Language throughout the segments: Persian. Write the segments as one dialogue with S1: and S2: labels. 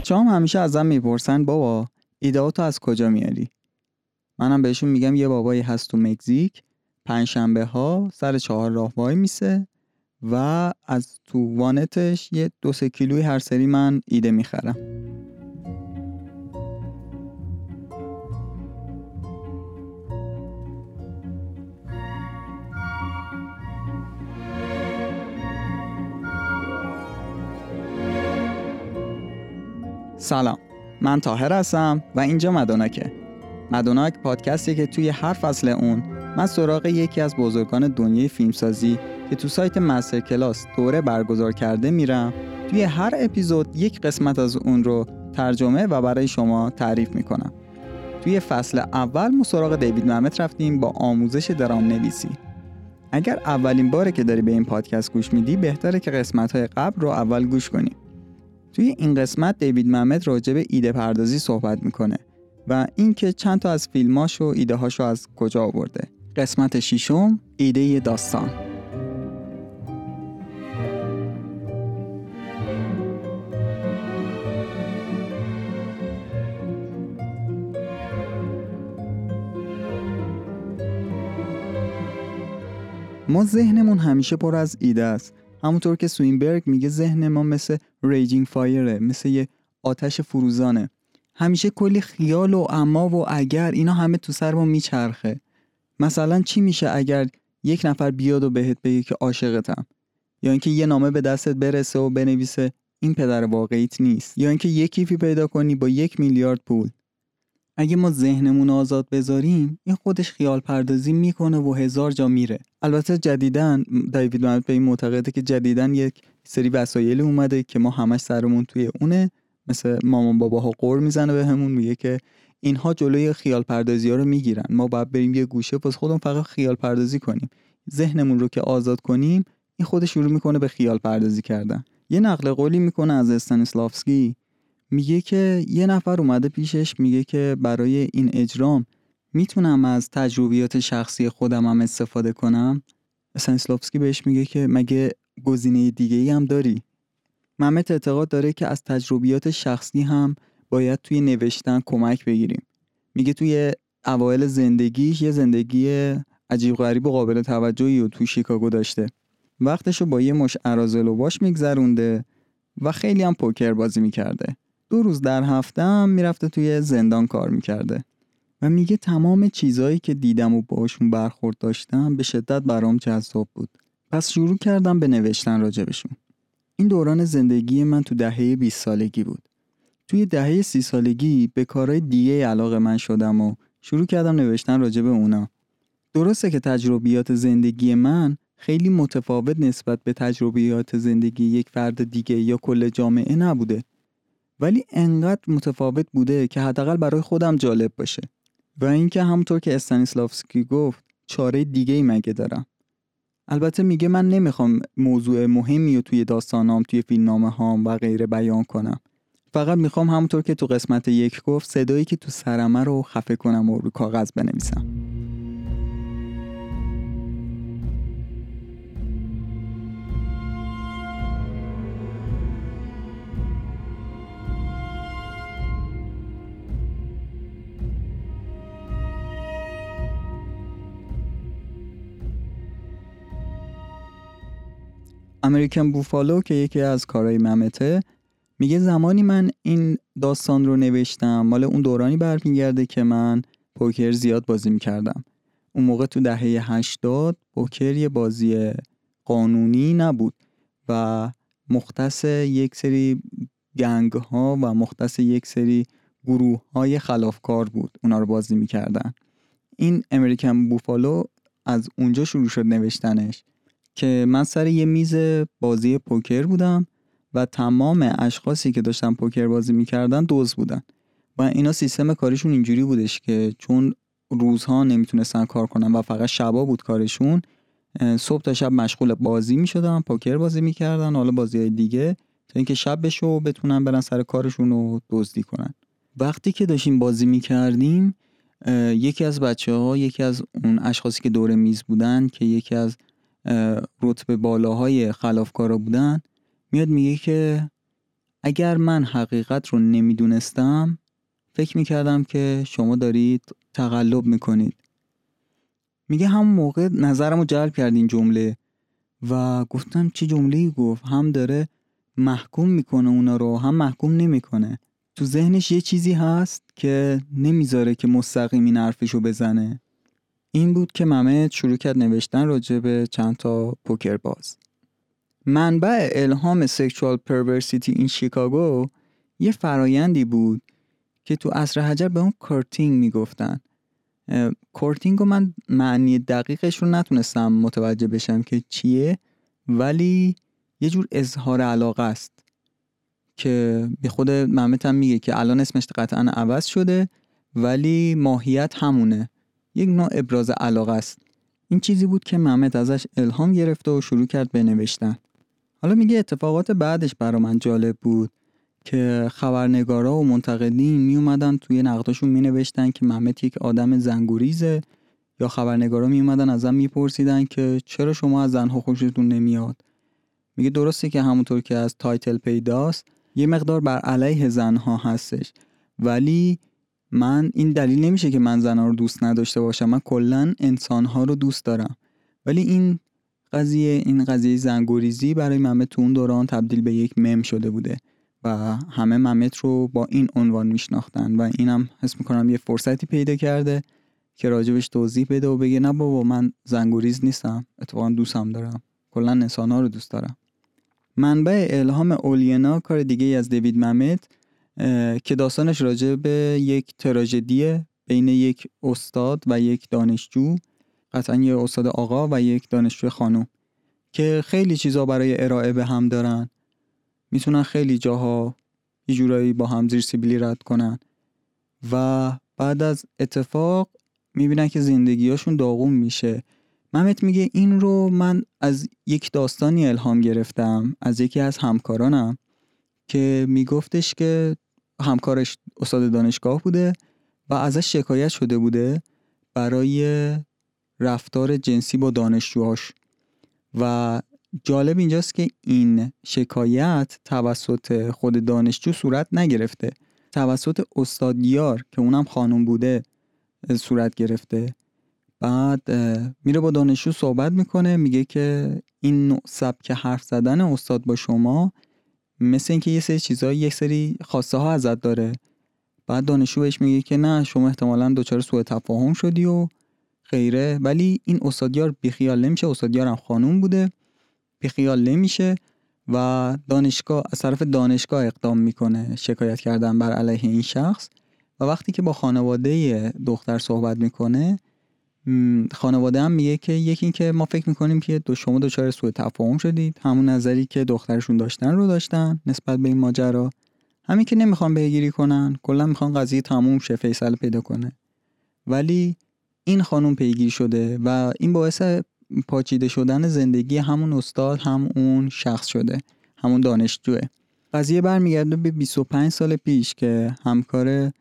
S1: بچه هم همیشه ازم می‌پرسن بابا ایدهاتو از کجا میاری؟ منم بهشون میگم یه بابایی هست تو مکزیک پنجشنبه ها سر چهار راه وای میسه و از تو وانتش یه دو سه کیلوی هر سری من ایده می‌خرم. سلام. من تاهر هستم و اینجا مدونکه مدونک پادکستی که توی هر فصل اون من سراغ یکی از بزرگان دنیای فیلمسازی که تو سایت مستر کلاس دوره برگزار کرده میرم توی هر اپیزود یک قسمت از اون رو ترجمه و برای شما تعریف می‌کنم. توی فصل اول ما سراغ دیوید محمد رفتیم با آموزش درام نویسی اگر اولین باره که داری به این پادکست گوش میدی بهتره که قسمت های قبل رو اول گوش کنی. توی این قسمت دیوید محمد راجع به ایده پردازی صحبت می‌کنه و اینکه چند تا از فیلماش و ایده هاشو از کجا آورده. قسمت ششم ایده داستان. ما ذهنمون همیشه پر از ایده است. همونطور که سوینبرگ میگه ذهن ما مثل raging fire ه مثل یه آتش فروزانه. همیشه کلی خیال و اما و اگر اینا همه تو سر ما میچرخه. مثلا چی میشه اگر یک نفر بیاد و بهت بگه که عاشقتم؟ یا اینکه یه نامه به دستت برسه و بنویسه این پدر واقعیت نیست. یا اینکه یک کیفی پیدا کنی با یک میلیارد پول. اگه ما ذهنمون آزاد بذاریم این خودش خیال پردازی می‌کنه و هزار جا میره. البته جدیدا دیوید محمد به این معتقده که جدیدن یک سری وسایلی اومده که ما همش سرمون توی اونه. مثل مامان باباها قور می‌زنه به همون میگه که اینها جلوی خیال پردازی ها رو می‌گیرن. ما باید بریم یه گوشه پس خودمون فقط خیال پردازی کنیم. ذهنمون رو که آزاد کنیم این خودش شروع می‌کنه به خیال پردازی کردن. یه نقل قولی می‌کنه از استانیسلافسکی میگه که یه نفر اومده پیشش میگه که برای این اجرام می‌تونم از تجربیات شخصی خودم هم استفاده کنم؟ استانیسلافسکی بهش میگه که مگه گزینه دیگه ای هم داری؟ محمد اعتقاد داره که از تجربیات شخصی هم باید توی نوشتن کمک بگیریم. میگه توی اوایل زندگیش یه زندگی عجیب غریب و قابل توجهی و تو شیکاگو داشته. وقتشو با یه مش ارازل و باش میگذرونده و خیلی هم پوکر بازی می‌کرده. دو روز در هفته هم می‌رفته توی زندان کار می‌کرده. و میگه تمام چیزایی که دیدم و باشون برخورد داشتم به شدت برام جذاب بود. پس شروع کردم به نوشتن راجبشون. این دوران زندگی من تو دهه 20 سالگی بود. توی دهه سی سالگی به کارهای دیگه علاقه من شدم و شروع کردم نوشتن راجع به اونا. درسته که تجربیات زندگی من خیلی متفاوت نسبت به تجربیات زندگی یک فرد دیگه یا کل جامعه نبوده. ولی انقدر متفاوت بوده که حداقل برای خودم جالب باشه. و اینکه همونطور که استانیسلافسکی گفت چاره دیگه ای مگه دارم؟ البته میگه من نمی‌خوام موضوع مهمی رو توی داستانام توی فیلمنامه هام و غیره بیان کنم. فقط می‌خوام همونطور که تو قسمت یک گفت صدایی که تو سرمه رو خفه کنم و رو کاغذ بنویسم. امریکن بوفالو که یکی از کارهای ممته میگه زمانی من این داستان رو نوشتم مال اون دورانی برمیگرده که من پوکر زیاد بازی می‌کردم. اون موقع تو دهه 80 پوکر یه بازی قانونی نبود و مختص یک سری گنگ ها و مختص یک سری گروه های خلافکار بود. اونا رو بازی می‌کردن. این امریکن بوفالو از اونجا شروع شد نوشتنش. که من سر یه میز بازی پوکر بودم و تمام اشخاصی که داشتن پوکر بازی می‌کردن دوز بودن. و اینا سیستم کارشون اینجوری بودش که چون روزها نمی‌تونستن کار کنن و فقط شبا بود کارشون صبح تا شب مشغول بازی می‌شدن پوکر بازی می‌کردن حالا بازی های دیگه تا اینکه شب بشه و بتونن برن سر کارشون رو دزدی کنن. وقتی که داشتیم بازی می‌کردیم یکی از بچه ها یکی از اون اشخاصی که دور میز بودن که یکی از رتبه بالاهای خلافکارا بودن میاد میگه که اگر من حقیقت رو نمی‌دونستم فکر می‌کردم که شما دارید تقلب می‌کنید. میگه هم موقع نظرم رو جلب کرد این جمله و گفتم چه جمله گفت؟ هم داره محکوم می‌کنه اونا رو هم محکوم نمی‌کنه. تو ذهنش یه چیزی هست که نمی‌ذاره که مستقیم این حرفشو بزنه. این بود که ممت شروع کرد نوشتن راجع به چند تا پوکر باز. منبع الهام Sexual Perversity in Chicago یه فرایندی بود که تو عصر حجر به اون courting می‌گفتن. courting رو من معنی دقیقش رو نتونستم متوجه بشم که چیه ولی یه جور اظهار علاقه است که به خود محمد هم میگه که الان اسمش قطعا عوض شده ولی ماهیت همونه. یک نوع ابراز علاقه است. این چیزی بود که محمد ازش الهام گرفته و شروع کرد به نوشتن. حالا میگه اتفاقات بعدش برا من جالب بود که خبرنگارا و منتقدین می توی نقداشون می نوشتن که محمد یک آدم زنگوریزه یا خبرنگارا می اومدن ازم میپرسیدن که چرا شما از زنها خوشتون نمیاد. میگه درسته که همونطور که از تایتل پیداست یه مقدار بر علیه زنها هستش ولی من این دلیل نمیشه که من زنها رو دوست نداشته باشم. من کلا انسانها رو دوست دارم. ولی این قضیه این قضیه زنگوریزی برای محمد تو اون دوران تبدیل به یک مم شده بوده و همه ممت رو با این عنوان میشناختن و اینم حس می‌کنم یه فرصتی پیدا کرده که راجبش توضیح بده و بگه نه بابا من زنگوریز نیستم اتفاقا دوستم دارم. کلا انسان ها رو دوست دارم. منبع الهام اولینا کار دیگه از دیوید ممت که داستانش راجع به یک تراژدی بین یک استاد و یک دانشجو قطعا یه استاد آقا و یک دانشجو خانم که خیلی چیزا برای ارائه به هم دارن. می‌تونن خیلی جاها یه جورایی با هم زیر سیبیلی رد کنن و بعد از اتفاق می‌بینن که زندگیاشون داغون میشه. ممت میگه این رو من از یک داستانی الهام گرفتم از یکی از همکارانم که میگفتش که همکارش استاد دانشگاه بوده و ازش شکایت شده بوده برای رفتار جنسی با دانشجوهاش. و جالب اینجاست که این شکایت توسط خود دانشجو صورت نگرفته. توسط استادیار که اونم خانم بوده صورت گرفته. بعد میره با دانشجو صحبت می‌کنه میگه که این نوع سبک حرف زدن استاد با شما مثل اینکه یه سری چیزایی یک سری خواسته ها ازت داره. بعد دانشجو بهش میگه که نه شما احتمالا دچار سوء تفاهم شدی و خیره. ولی این استادیار بیخیال نمیشه. استادیار هم خانوم بوده. بیخیال نمیشه و دانشگاه از طرف دانشگاه اقدام می‌کنه شکایت کردن بر علیه این شخص. و وقتی که با خانواده دختر صحبت می‌کنه خانواده هم میگه که یکی این که ما فکر می‌کنیم که دو شما دچار سوء تفاهم شدید. همون نظری که دخترشون داشتن رو داشتن نسبت به این ماجرا. همین که نمی‌خوان پیگیری کنن کلا می‌خوان قضیه تموم شه فیصله پیدا کنه. ولی این خانم پیگیر شده و این باعث پاچیده شدن زندگی همون استاد هم اون شخص شده همون دانشجوه. قضیه برمیگرده به 25 سال پیش که همکار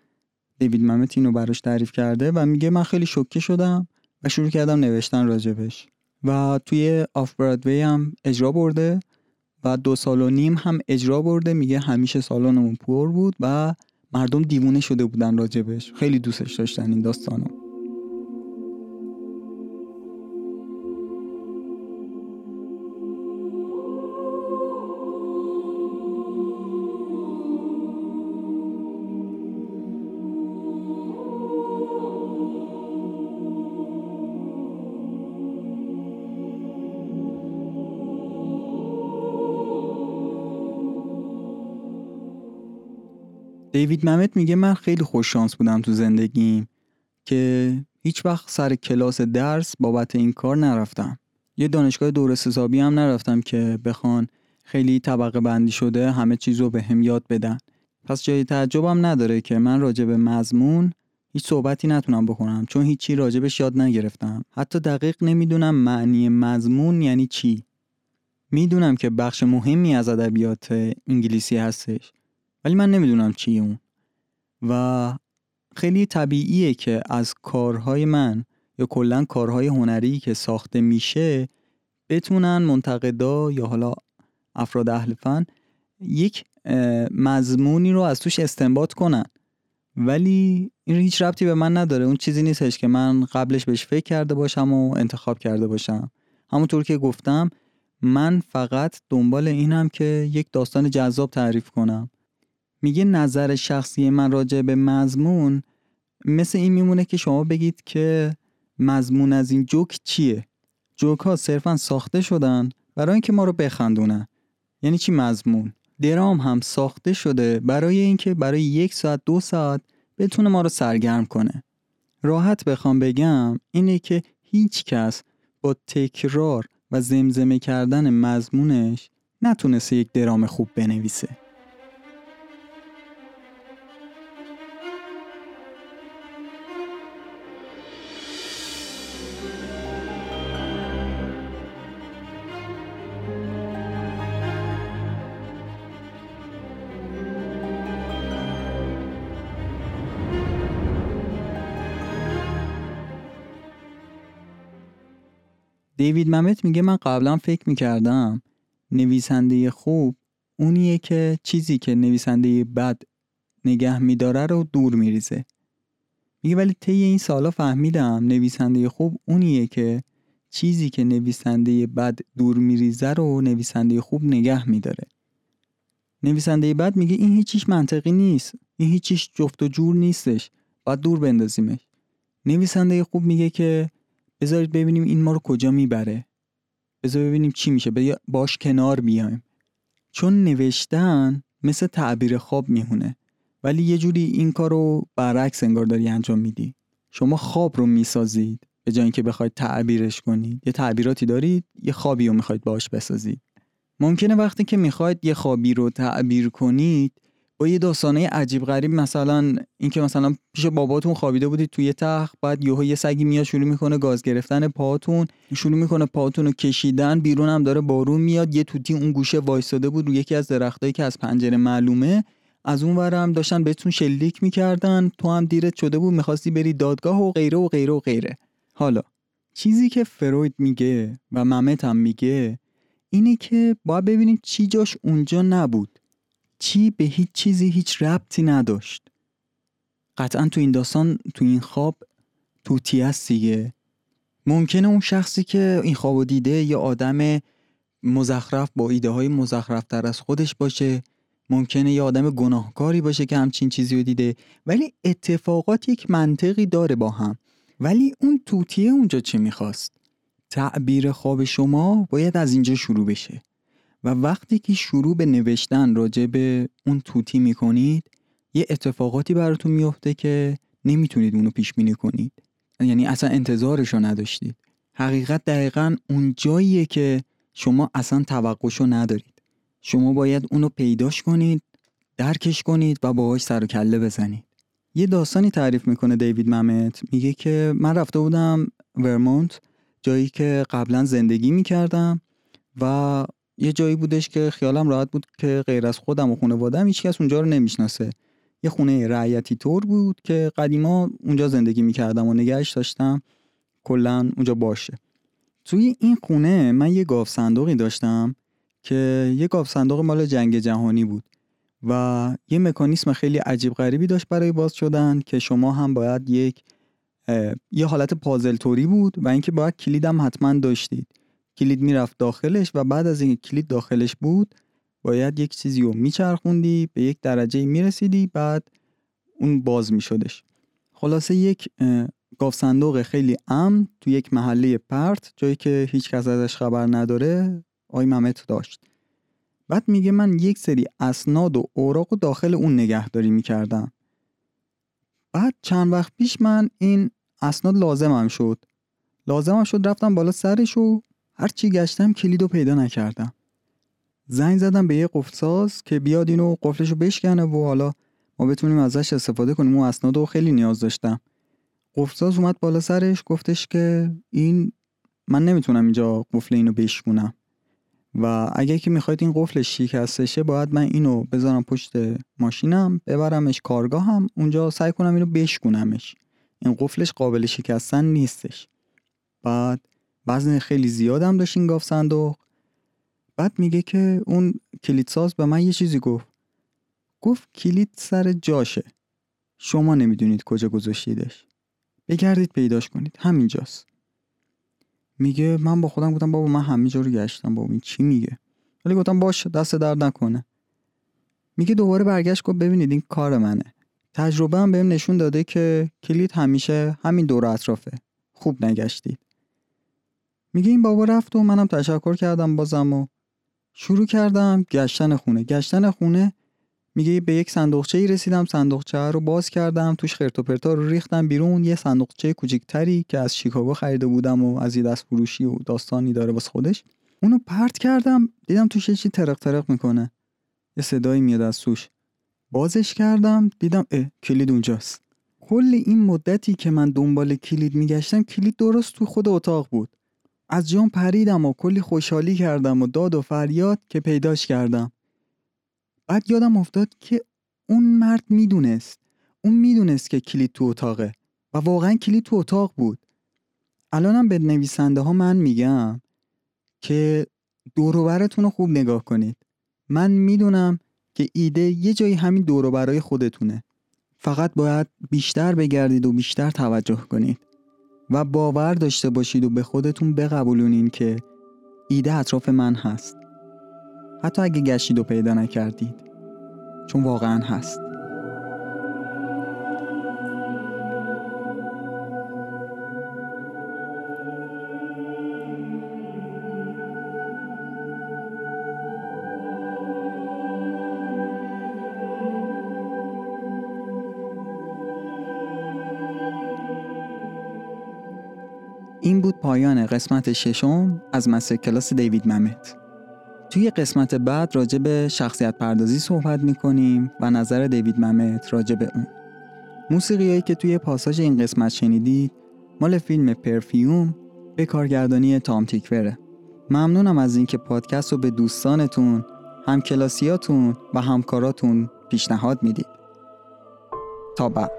S1: دیوید اینو براش تعریف کرده و میگه من خیلی شوکه شدم. و شروع کردم نوشتن راجبش. و توی آف برادوی هم اجرا برده و دو سال و نیم هم اجرا برده. میگه همیشه سالانمون پر بود و مردم دیوونه شده بودن راجبش. خیلی دوستش داشتن این داستانو. دیوید ممت میگه من خیلی خوش شانس بودم تو زندگیم که هیچ وقت سر کلاس درس بابت این کار نرفتم. یه دانشگاه دورس حسابی هم نرفتم که بخوان خیلی طبقه بندی شده همه چیز رو به هم یاد بدن. پس جای تعجبم نداره که من راجع به مضمون هیچ صحبتی نتونم بکنم چون هیچی راجبش یاد نگرفتم. حتی دقیق نمی‌دونم معنی مضمون یعنی چی. می‌دونم که بخش مهمی از ادبیات انگلیسی هستش. ولی من نمی‌دونم چی اون. و خیلی طبیعیه که از کارهای من یا کلا کارهای هنری که ساخته میشه بتونن منتقدا یا حالا افراد اهل فن یک مضمونی رو از توش استنباط کنن. ولی این هیچ ربطی به من نداره. اون چیزی نیستش که من قبلش بهش فکر کرده باشم و انتخاب کرده باشم. همونطور که گفتم من فقط دنبال اینم که یک داستان جذاب تعریف کنم. میگه نظر شخصی من راجع به مضمون مثل این میمونه که شما بگید که مضمون از این جوک چیه؟ جوک ها صرفا ساخته شدن برای اینکه ما رو بخندونن. یعنی چی مضمون؟ درام هم ساخته شده برای اینکه برای یک ساعت دو ساعت بتونه ما رو سرگرم کنه. راحت بخوام بگم اینه که هیچ کس با تکرار و زمزمه کردن مضمونش نتونسته یک درام خوب بنویسه. دیوید ممت میگه من قبلا فکر می‌کردم نویسنده خوب اونیه که چیزی که نویسنده بد نگه میداره رو دور میریزه. میگه ولی طی این سالا فهمیدم نویسنده خوب اونیه که چیزی که نویسنده بد دور میریزه رو نویسنده خوب نگه میداره. نویسنده بد میگه این هیچیش منطقی نیست این هیچیش جفت و جور نیستش باید دور بندازیمش. نویسنده خوب میگه که بذارید ببینیم این ما رو کجا می‌بره. بذار ببینیم چی میشه. باش کنار بیایم. چون نوشتن مثل تعبیر خواب میهونه. ولی یه جوری این کار رو برعکس انگار داری انجام میدی. شما خواب رو می‌سازید به جای اینکه بخواید تعبیرش کنید. یه تعبیراتی دارید یه خوابی رو می‌خواید باش بسازید. ممکنه وقتی که می‌خواید یه خوابی رو تعبیر کنید با یه داستانه عجیب غریب مثلا اینکه مثلا پیش باباتون خوابیده بودید توی تخت بعد یهو یه سگی میاد شروع می‌کنه گاز گرفتن پاتون شروع می‌کنه پاتون رو کشیدن بیرون هم داره بارون میاد یه توتی اون گوشه وایستاده بود رو یکی از درختایی که از پنجره معلومه. از اون هم داشتن بهتون شلیک می‌کردن تو هم دیرت شده بود می‌خواستی بری دادگاه و غیره و غیره و غیره. حالا چیزی که فروید میگه و ممت هم میگه اینه که باید ببینید چی جاش اونجا نبود. چی به هیچ چیزی هیچ ربطی نداشت. قطعا تو این داستان تو این خواب توتی است دیگه. ممکنه اون شخصی که این خواب دیده یه آدم مزخرف با ایده های مزخرف تر از خودش باشه. ممکنه یه آدم گناهکاری باشه که همچین چیزی رو دیده. ولی اتفاقات یک منطقی داره با هم. ولی اون توتیه اونجا چی می‌خواست؟ تعبیر خواب شما باید از اینجا شروع بشه. و وقتی که شروع به نوشتن راجع به اون توتی می‌کنید یه اتفاقاتی براتون میفته که نمی‌تونید اونو پیش بینی کنید. یعنی اصلا انتظارش رو نداشتید. حقیقت دقیقا اون جاییه که شما اصلا توقعشو ندارید. شما باید اونو پیداش کنید درکش کنید و باهاش سر و کله بزنید. یه داستانی تعریف می‌کنه دیوید ممت. میگه که من رفته بودم ورمونت جایی که قبلا زندگی می‌کردم و یه جایی بودش که خیالم راحت بود که غیر از خودم و خانواده‌ام هیچ کس اونجا رو نمی‌شناسه. یه خونه رعیتی طور بود که قدیما اونجا زندگی می‌کردم و نگهش داشتم. کلا اونجا باشه. توی این خونه من یه گاف صندوقی داشتم که یه گاف صندوق مال جنگ جهانی بود و یه مکانیسم خیلی عجیب غریبی داشت برای باز شدن که شما هم باید یک یه حالت پازل توری بود و اینکه باید کلیدم حتما داشتید. کلید می‌رفت داخلش و بعد از اینکه کلید داخلش بود باید یک چیزی رو میچرخوندی به یک درجه می‌رسیدی بعد اون باز میشدش. خلاصه یک گاف صندوق خیلی امن تو یک محله پرت جایی که هیچ کس ازش خبر نداره آی ممت داشت. بعد میگه من یک سری اسناد و اوراق و داخل اون نگهداری می‌کردم. بعد چند وقت پیش من این اسناد لازمم شد. لازمم شد رفتم بالا سرش و هرچی گشتم کلید رو پیدا نکردم. زنگ زدم به یه قفلساز که بیاد اینو قفلش رو بشکنه و حالا ما بتونیم ازش استفاده کنیم. اون اسناد خیلی نیاز داشتم. قفلساز اومد بالا سرش گفتش که این من نمی‌تونم اینجا قفل اینو بشکونم. و اگه که می‌خواید این قفل شکستشه باید من اینو بذارم پشت ماشینم ببرمش کارگاه هم اونجا سعی کنم اینو بشکونمش. این قفلش قابل شکستن نیستش. بعد وزن خیلی زیادم داشت این گاف صندوق. بعد میگه که اون کلیدساز به من یه چیزی گفت. گفت کلید سر جاشه. شما نمی‌دونید کجا گذاشتیدش. بگردید پیداش کنید. همینجاست. میگه من با خودم گفتم بابا من همینجا رو گشتم. بابا این چی میگه؟ ولی گفتم باش دست درد نکنه. میگه دوباره برگشت گفت ببینید این کار منه. تجربه هم بهم نشون داده که کلید همیشه همین دور اطرافه. خوب نگشتید. میگه این بابا رفت و منم تشکر کردم بازم و شروع کردم گشتن خونه. گشتن خونه میگه به یک صندوقچه ای رسیدم. صندوقچه رو باز کردم توش خرت رو ریختم بیرون. یه صندوقچه کوچیکتری که از شیکاگو خریده بودم و از یه دست فروشی و داستانی داره باز خودش. اونو پرت کردم دیدم توش یه چی ترق ترق می‌کنه. یه صدایی میاد از توش. بازش کردم دیدم اه کلید اونجاست. کل این مدتی که من دنبال کلید میگشتم کلید درست تو خود اتاق بود. از جام پریدم و کلی خوشحالی کردم و داد و فریاد که پیداش کردم. بعد یادم افتاد که اون مرد می‌دونست. اون می‌دونست که کلید تو اتاقه و واقعا کلید تو اتاق بود. الانم به نویسنده ها من میگم که دوروبرتون رو خوب نگاه کنید. من می‌دونم که ایده یه جایی همین دوروبرای خودتونه. فقط باید بیشتر بگردید و بیشتر توجه کنید. و باور داشته باشید و به خودتون بقبولونین که ایده اطراف من هست. حتی اگه گشتید و پیدا نکردید. چون واقعا هست. این بود پایان قسمت ششم از مستر کلاس دیوید ممت. توی قسمت بعد راجع به شخصیت پردازی صحبت می‌کنیم و نظر دیوید ممت راجع به اون. موسیقیایی که توی پاساژ این قسمت شنیدید مال فیلم پرفیوم به کارگردانی تام تیکوره. ممنونم از اینکه پادکست رو به دوستانتون همکلاسیاتون و همکاراتون پیشنهاد می‌دید. تا بعد.